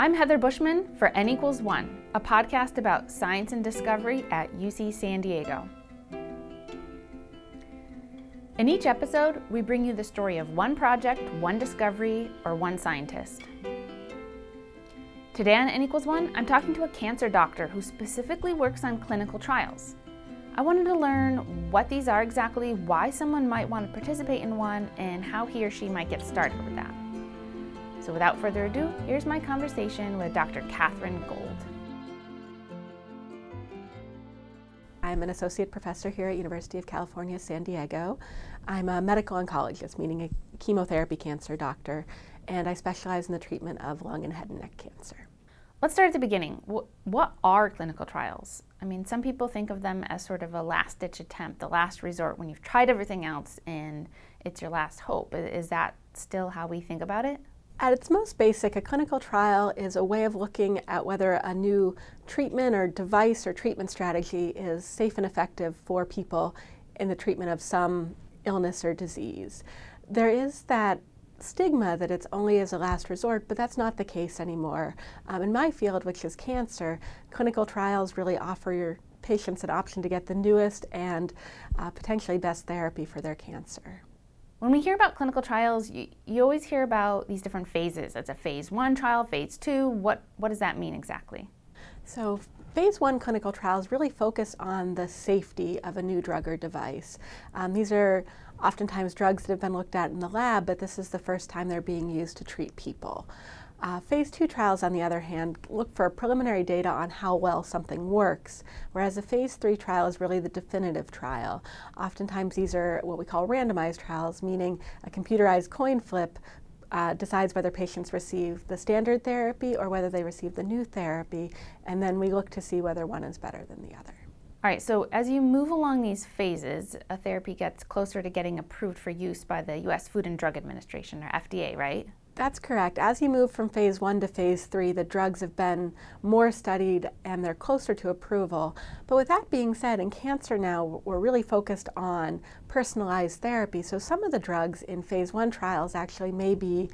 I'm Heather Buschman for N equals one, a podcast about science and discovery at UC San Diego. In each episode, we bring you the story of one project, one discovery, or one scientist. Today on N equals one, I'm talking to a cancer doctor who specifically works on clinical trials. I wanted to learn what these are exactly, why someone might want to participate in one, and how he or she might get started with that. So without further ado, here's my conversation with Dr. Kathryn Gold. I'm an associate professor here at University of California, San Diego. I'm a medical oncologist, meaning a chemotherapy cancer doctor, and I specialize in the treatment of lung and head and neck cancer. Let's start at the beginning. What are clinical trials? I mean, some people think of them as sort of a last ditch attempt, the last resort when you've tried everything else and it's your last hope. Is that still how we think about it? At its most basic, a clinical trial is a way of looking at whether a new treatment or device or treatment strategy is safe and effective for people in the treatment of some illness or disease. There is that stigma that it's only as a last resort, but that's not the case anymore. Um, in my field, which is cancer, clinical trials really offer your patients an option to get the newest and uh, potentially best therapy for their cancer. When we hear about clinical trials, you, you always hear about these different phases. It's a phase one trial, phase two. What, what does that mean exactly? So, phase one clinical trials really focus on the safety of a new drug or device. Um, these are oftentimes drugs that have been looked at in the lab, but this is the first time they're being used to treat people. Uh, phase two trials, on the other hand, look for preliminary data on how well something works, whereas a phase three trial is really the definitive trial. Oftentimes, these are what we call randomized trials, meaning a computerized coin flip uh, decides whether patients receive the standard therapy or whether they receive the new therapy, and then we look to see whether one is better than the other. All right, so as you move along these phases, a therapy gets closer to getting approved for use by the US Food and Drug Administration, or FDA, right? That's correct. As you move from phase one to phase three, the drugs have been more studied and they're closer to approval. But with that being said, in cancer now, we're really focused on personalized therapy. So some of the drugs in phase one trials actually may be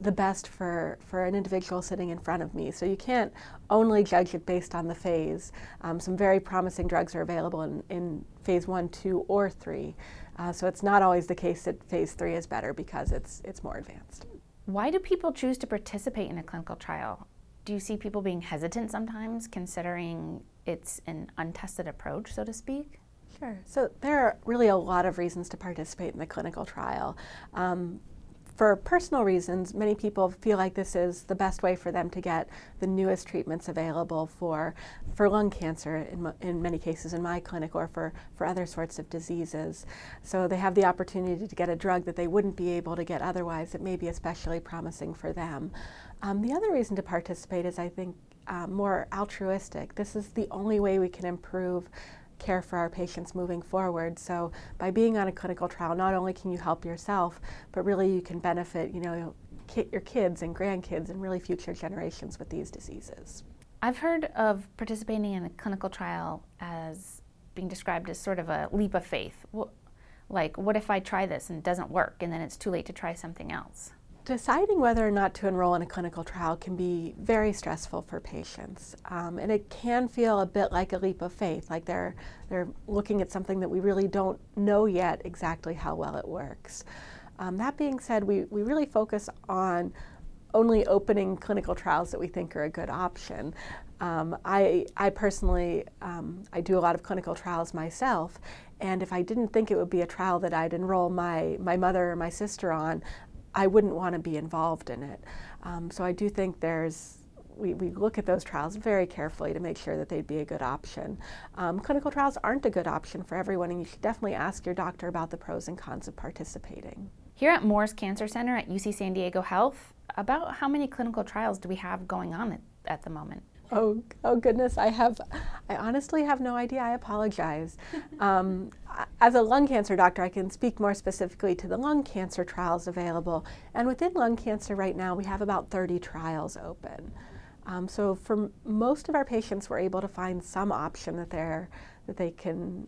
the best for, for an individual sitting in front of me. So you can't only judge it based on the phase. Um, some very promising drugs are available in, in phase one, two, or three. Uh, so it's not always the case that phase three is better because it's, it's more advanced. Why do people choose to participate in a clinical trial? Do you see people being hesitant sometimes, considering it's an untested approach, so to speak? Sure. So there are really a lot of reasons to participate in the clinical trial. Um, for personal reasons, many people feel like this is the best way for them to get the newest treatments available for, for lung cancer, in, in many cases in my clinic, or for, for other sorts of diseases. So they have the opportunity to get a drug that they wouldn't be able to get otherwise that may be especially promising for them. Um, the other reason to participate is, I think, uh, more altruistic. This is the only way we can improve care for our patients moving forward. So by being on a clinical trial, not only can you help yourself, but really you can benefit, you know, your kids and grandkids and really future generations with these diseases. I've heard of participating in a clinical trial as being described as sort of a leap of faith. Like, what if I try this and it doesn't work and then it's too late to try something else? Deciding whether or not to enroll in a clinical trial can be very stressful for patients, um, and it can feel a bit like a leap of faith, like they're they're looking at something that we really don't know yet exactly how well it works. Um, that being said, we, we really focus on only opening clinical trials that we think are a good option. Um, I, I personally, um, I do a lot of clinical trials myself, and if I didn't think it would be a trial that I'd enroll my, my mother or my sister on, I wouldn't want to be involved in it. Um, so I do think there's we, we look at those trials very carefully to make sure that they'd be a good option. Um, clinical trials aren't a good option for everyone, and you should definitely ask your doctor about the pros and cons of participating. Here at Moores Cancer Center at UC San Diego Health, about how many clinical trials do we have going on at, at the moment? Oh, oh goodness, I have, I honestly have no idea. I apologize. um, as a lung cancer doctor, I can speak more specifically to the lung cancer trials available. And within lung cancer right now, we have about 30 trials open. Um, so for most of our patients, we're able to find some option that they're that they can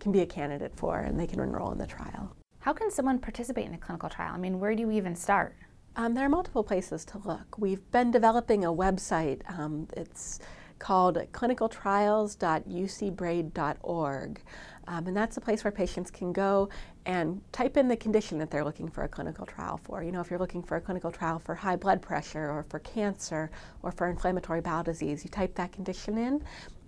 can be a candidate for, and they can enroll in the trial. How can someone participate in a clinical trial? I mean, where do you even start? Um, there are multiple places to look. We've been developing a website. Um, it's called clinicaltrials.ucbraid.org. Um, and that's a place where patients can go and type in the condition that they're looking for a clinical trial for. You know, if you're looking for a clinical trial for high blood pressure or for cancer or for inflammatory bowel disease, you type that condition in.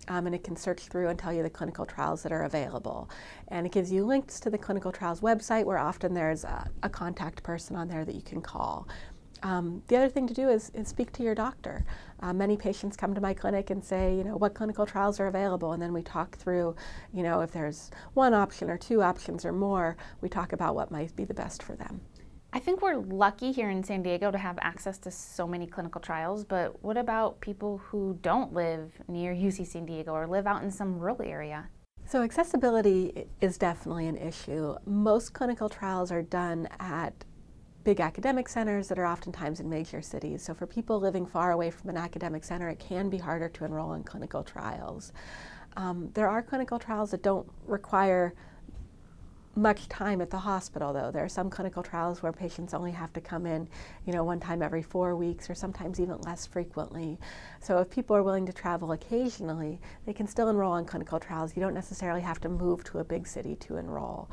Um, and it can search through and tell you the clinical trials that are available. And it gives you links to the clinical trials website where often there's a, a contact person on there that you can call. Um, the other thing to do is, is speak to your doctor. Uh, many patients come to my clinic and say, you know, what clinical trials are available, and then we talk through, you know, if there's one option or two options or more, we talk about what might be the best for them. I think we're lucky here in San Diego to have access to so many clinical trials, but what about people who don't live near UC San Diego or live out in some rural area? So, accessibility is definitely an issue. Most clinical trials are done at big academic centers that are oftentimes in major cities. So for people living far away from an academic center, it can be harder to enroll in clinical trials. Um, there are clinical trials that don't require much time at the hospital though. There are some clinical trials where patients only have to come in, you know, one time every four weeks or sometimes even less frequently. So if people are willing to travel occasionally, they can still enroll in clinical trials. You don't necessarily have to move to a big city to enroll.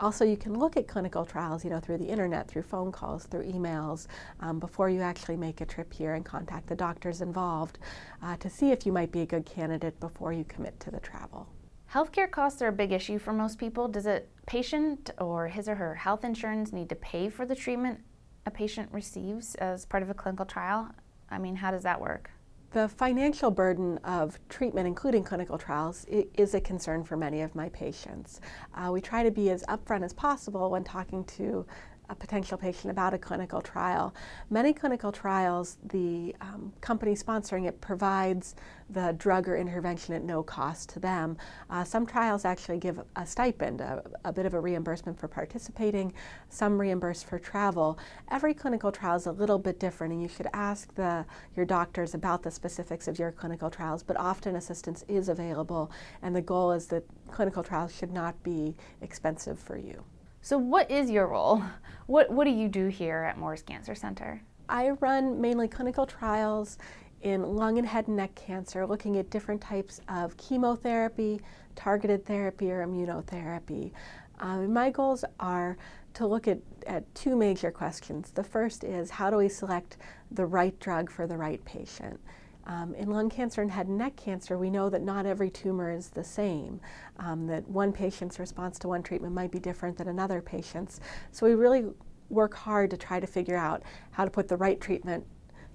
Also, you can look at clinical trials, you know, through the internet, through phone calls, through emails, um, before you actually make a trip here and contact the doctors involved uh, to see if you might be a good candidate before you commit to the travel. Healthcare costs are a big issue for most people. Does a patient or his or her health insurance need to pay for the treatment a patient receives as part of a clinical trial? I mean, how does that work? The financial burden of treatment, including clinical trials, is a concern for many of my patients. Uh, we try to be as upfront as possible when talking to a potential patient about a clinical trial. Many clinical trials, the um, company sponsoring it provides the drug or intervention at no cost to them. Uh, some trials actually give a stipend, a, a, bit of a reimbursement for participating, some reimburse for travel. Every clinical trial is a little bit different, and you should ask the, your doctors about the specifics of your clinical trials, but often assistance is available, and the goal is that clinical trials should not be expensive for you. So, what is your role? What, what do you do here at Moores Cancer Center? I run mainly clinical trials in lung and head and neck cancer, looking at different types of chemotherapy, targeted therapy, or immunotherapy. Um, my goals are to look at, at two major questions. The first is how do we select the right drug for the right patient? Um, in lung cancer and head and neck cancer, we know that not every tumor is the same, um, that one patient's response to one treatment might be different than another patient's. So we really work hard to try to figure out how to put the right treatment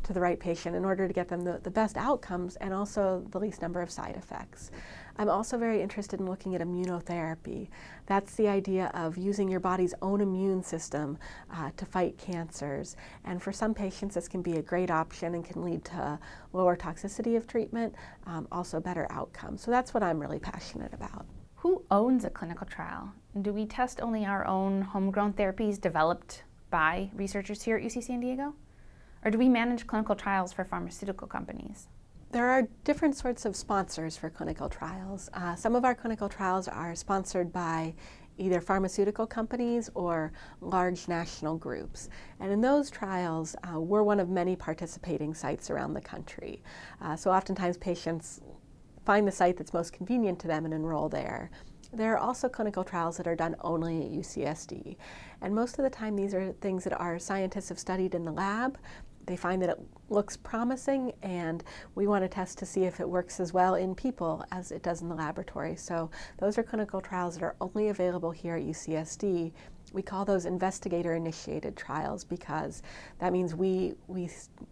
to the right patient in order to get them the, the best outcomes and also the least number of side effects. I'm also very interested in looking at immunotherapy. That's the idea of using your body's own immune system uh, to fight cancers. And for some patients, this can be a great option and can lead to lower toxicity of treatment, um, also better outcomes. So that's what I'm really passionate about. Who owns a clinical trial? Do we test only our own homegrown therapies developed by researchers here at UC San Diego? Or do we manage clinical trials for pharmaceutical companies? There are different sorts of sponsors for clinical trials. Uh, some of our clinical trials are sponsored by either pharmaceutical companies or large national groups. And in those trials, uh, we're one of many participating sites around the country. Uh, so oftentimes patients find the site that's most convenient to them and enroll there. There are also clinical trials that are done only at UCSD. And most of the time, these are things that our scientists have studied in the lab they find that it looks promising and we want to test to see if it works as well in people as it does in the laboratory. So those are clinical trials that are only available here at UCSD. We call those investigator initiated trials because that means we, we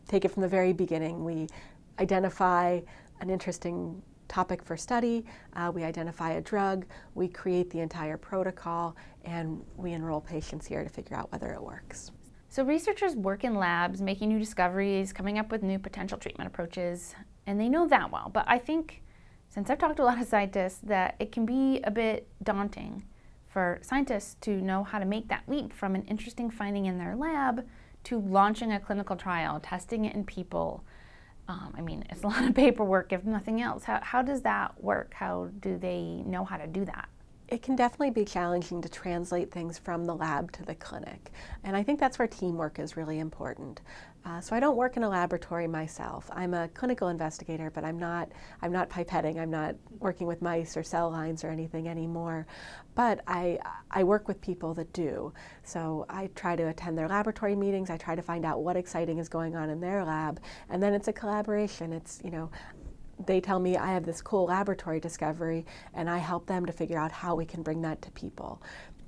take it from the very beginning. We identify an interesting topic for study, uh, we identify a drug, we create the entire protocol, and we enroll patients here to figure out whether it works. So, researchers work in labs making new discoveries, coming up with new potential treatment approaches, and they know that well. But I think, since I've talked to a lot of scientists, that it can be a bit daunting for scientists to know how to make that leap from an interesting finding in their lab to launching a clinical trial, testing it in people. Um, I mean, it's a lot of paperwork, if nothing else. How, how does that work? How do they know how to do that? It can definitely be challenging to translate things from the lab to the clinic. And I think that's where teamwork is really important. Uh, so I don't work in a laboratory myself. I'm a clinical investigator, but I'm not I'm not pipetting. I'm not working with mice or cell lines or anything anymore. But I I work with people that do. So I try to attend their laboratory meetings. I try to find out what exciting is going on in their lab, and then it's a collaboration. It's you know they tell me I have this cool laboratory discovery, and I help them to figure out how we can bring that to people.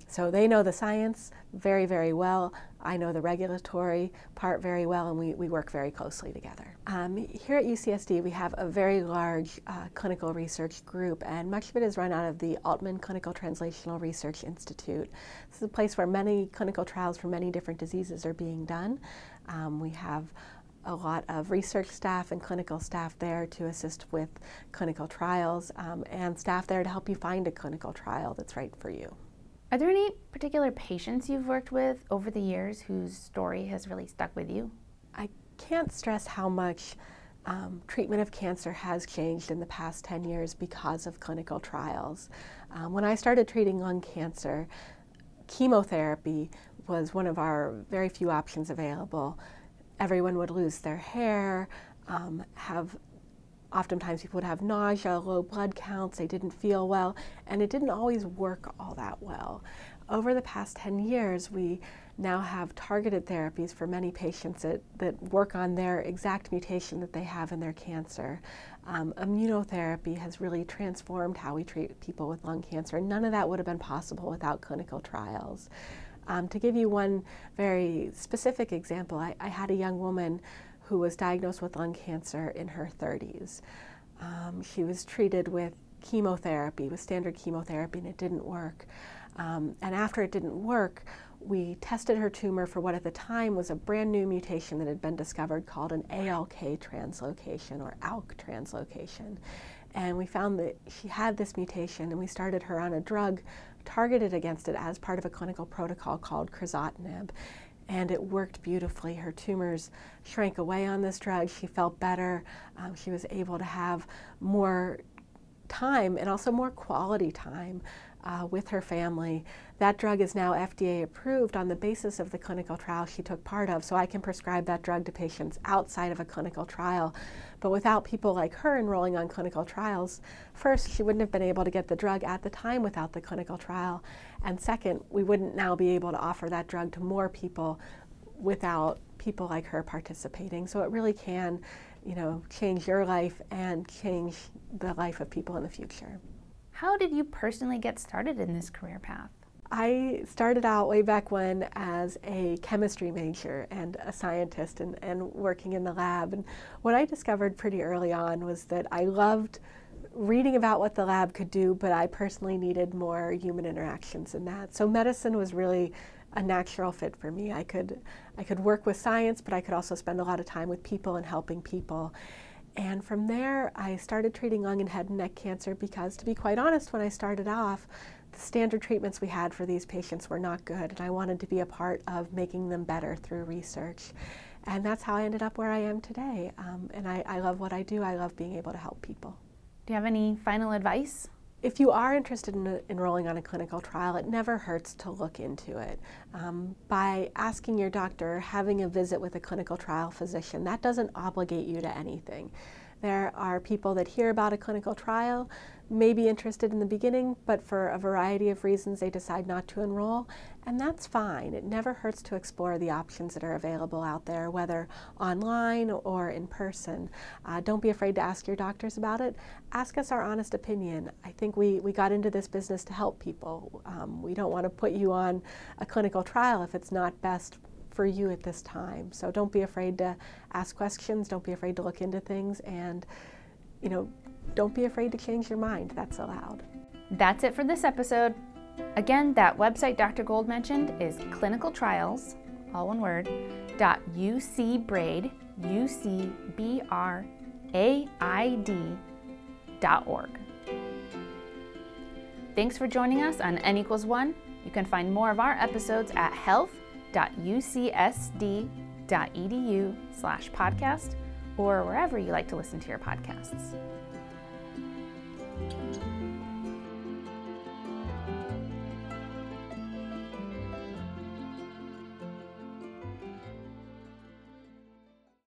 So they know the science very, very well. I know the regulatory part very well, and we, we work very closely together. Um, here at UCSD, we have a very large uh, clinical research group, and much of it is run out of the Altman Clinical Translational Research Institute. This is a place where many clinical trials for many different diseases are being done. Um, we have a lot of research staff and clinical staff there to assist with clinical trials um, and staff there to help you find a clinical trial that's right for you. Are there any particular patients you've worked with over the years whose story has really stuck with you? I can't stress how much um, treatment of cancer has changed in the past 10 years because of clinical trials. Um, when I started treating lung cancer, chemotherapy was one of our very few options available everyone would lose their hair, um, have oftentimes people would have nausea, low blood counts, they didn't feel well, and it didn't always work all that well. Over the past 10 years, we now have targeted therapies for many patients that, that work on their exact mutation that they have in their cancer. Um, immunotherapy has really transformed how we treat people with lung cancer. None of that would have been possible without clinical trials. Um, to give you one very specific example, I, I, had a young woman who was diagnosed with lung cancer in her 30s. Um, she was treated with chemotherapy, with standard chemotherapy, and it didn't work. Um, and after it didn't work, we tested her tumor for what at the time was a brand new mutation that had been discovered called an ALK translocation or ALK translocation. And we found that she had this mutation, and we started her on a drug targeted against it as part of a clinical protocol called crizotinib. And it worked beautifully. Her tumors shrank away on this drug. She felt better. Um, she was able to have more time and also more quality time uh, with her family. That drug is now FDA approved on the basis of the clinical trial she took part of, so I can prescribe that drug to patients outside of a clinical trial. But without people like her enrolling on clinical trials, first, she wouldn't have been able to get the drug at the time without the clinical trial. And second, we wouldn't now be able to offer that drug to more people without people like her participating. So it really can, you know, change your life and change the life of people in the future. How did you personally get started in this career path? I started out way back when as a chemistry major and a scientist and, and working in the lab. And what I discovered pretty early on was that I loved reading about what the lab could do, but I personally needed more human interactions in that. So medicine was really a natural fit for me. I could I could work with science, but I could also spend a lot of time with people and helping people. And from there, I started treating lung and head and neck cancer because, to be quite honest, when I started off, the standard treatments we had for these patients were not good, and I wanted to be a part of making them better through research. And that's how I ended up where I am today. Um, and I, I love what I do, I love being able to help people. Do you have any final advice? If you are interested in enrolling on a clinical trial, it never hurts to look into it. Um, by asking your doctor, having a visit with a clinical trial physician, that doesn't obligate you to anything. There are people that hear about a clinical trial, may be interested in the beginning, but for a variety of reasons they decide not to enroll, and that's fine. It never hurts to explore the options that are available out there, whether online or in person. Uh, don't be afraid to ask your doctors about it. Ask us our honest opinion. I think we, we got into this business to help people. Um, we don't want to put you on a clinical trial if it's not best for you at this time. So don't be afraid to ask questions, don't be afraid to look into things, and you know, don't be afraid to change your mind. That's allowed. That's it for this episode. Again, that website Dr. Gold mentioned is clinical trials, all one word, dot ucbraid, U-C-B-R-A-I-D dot org. Thanks for joining us on N equals one. You can find more of our episodes at health.ucsd.edu slash podcast or wherever you like to listen to your podcasts.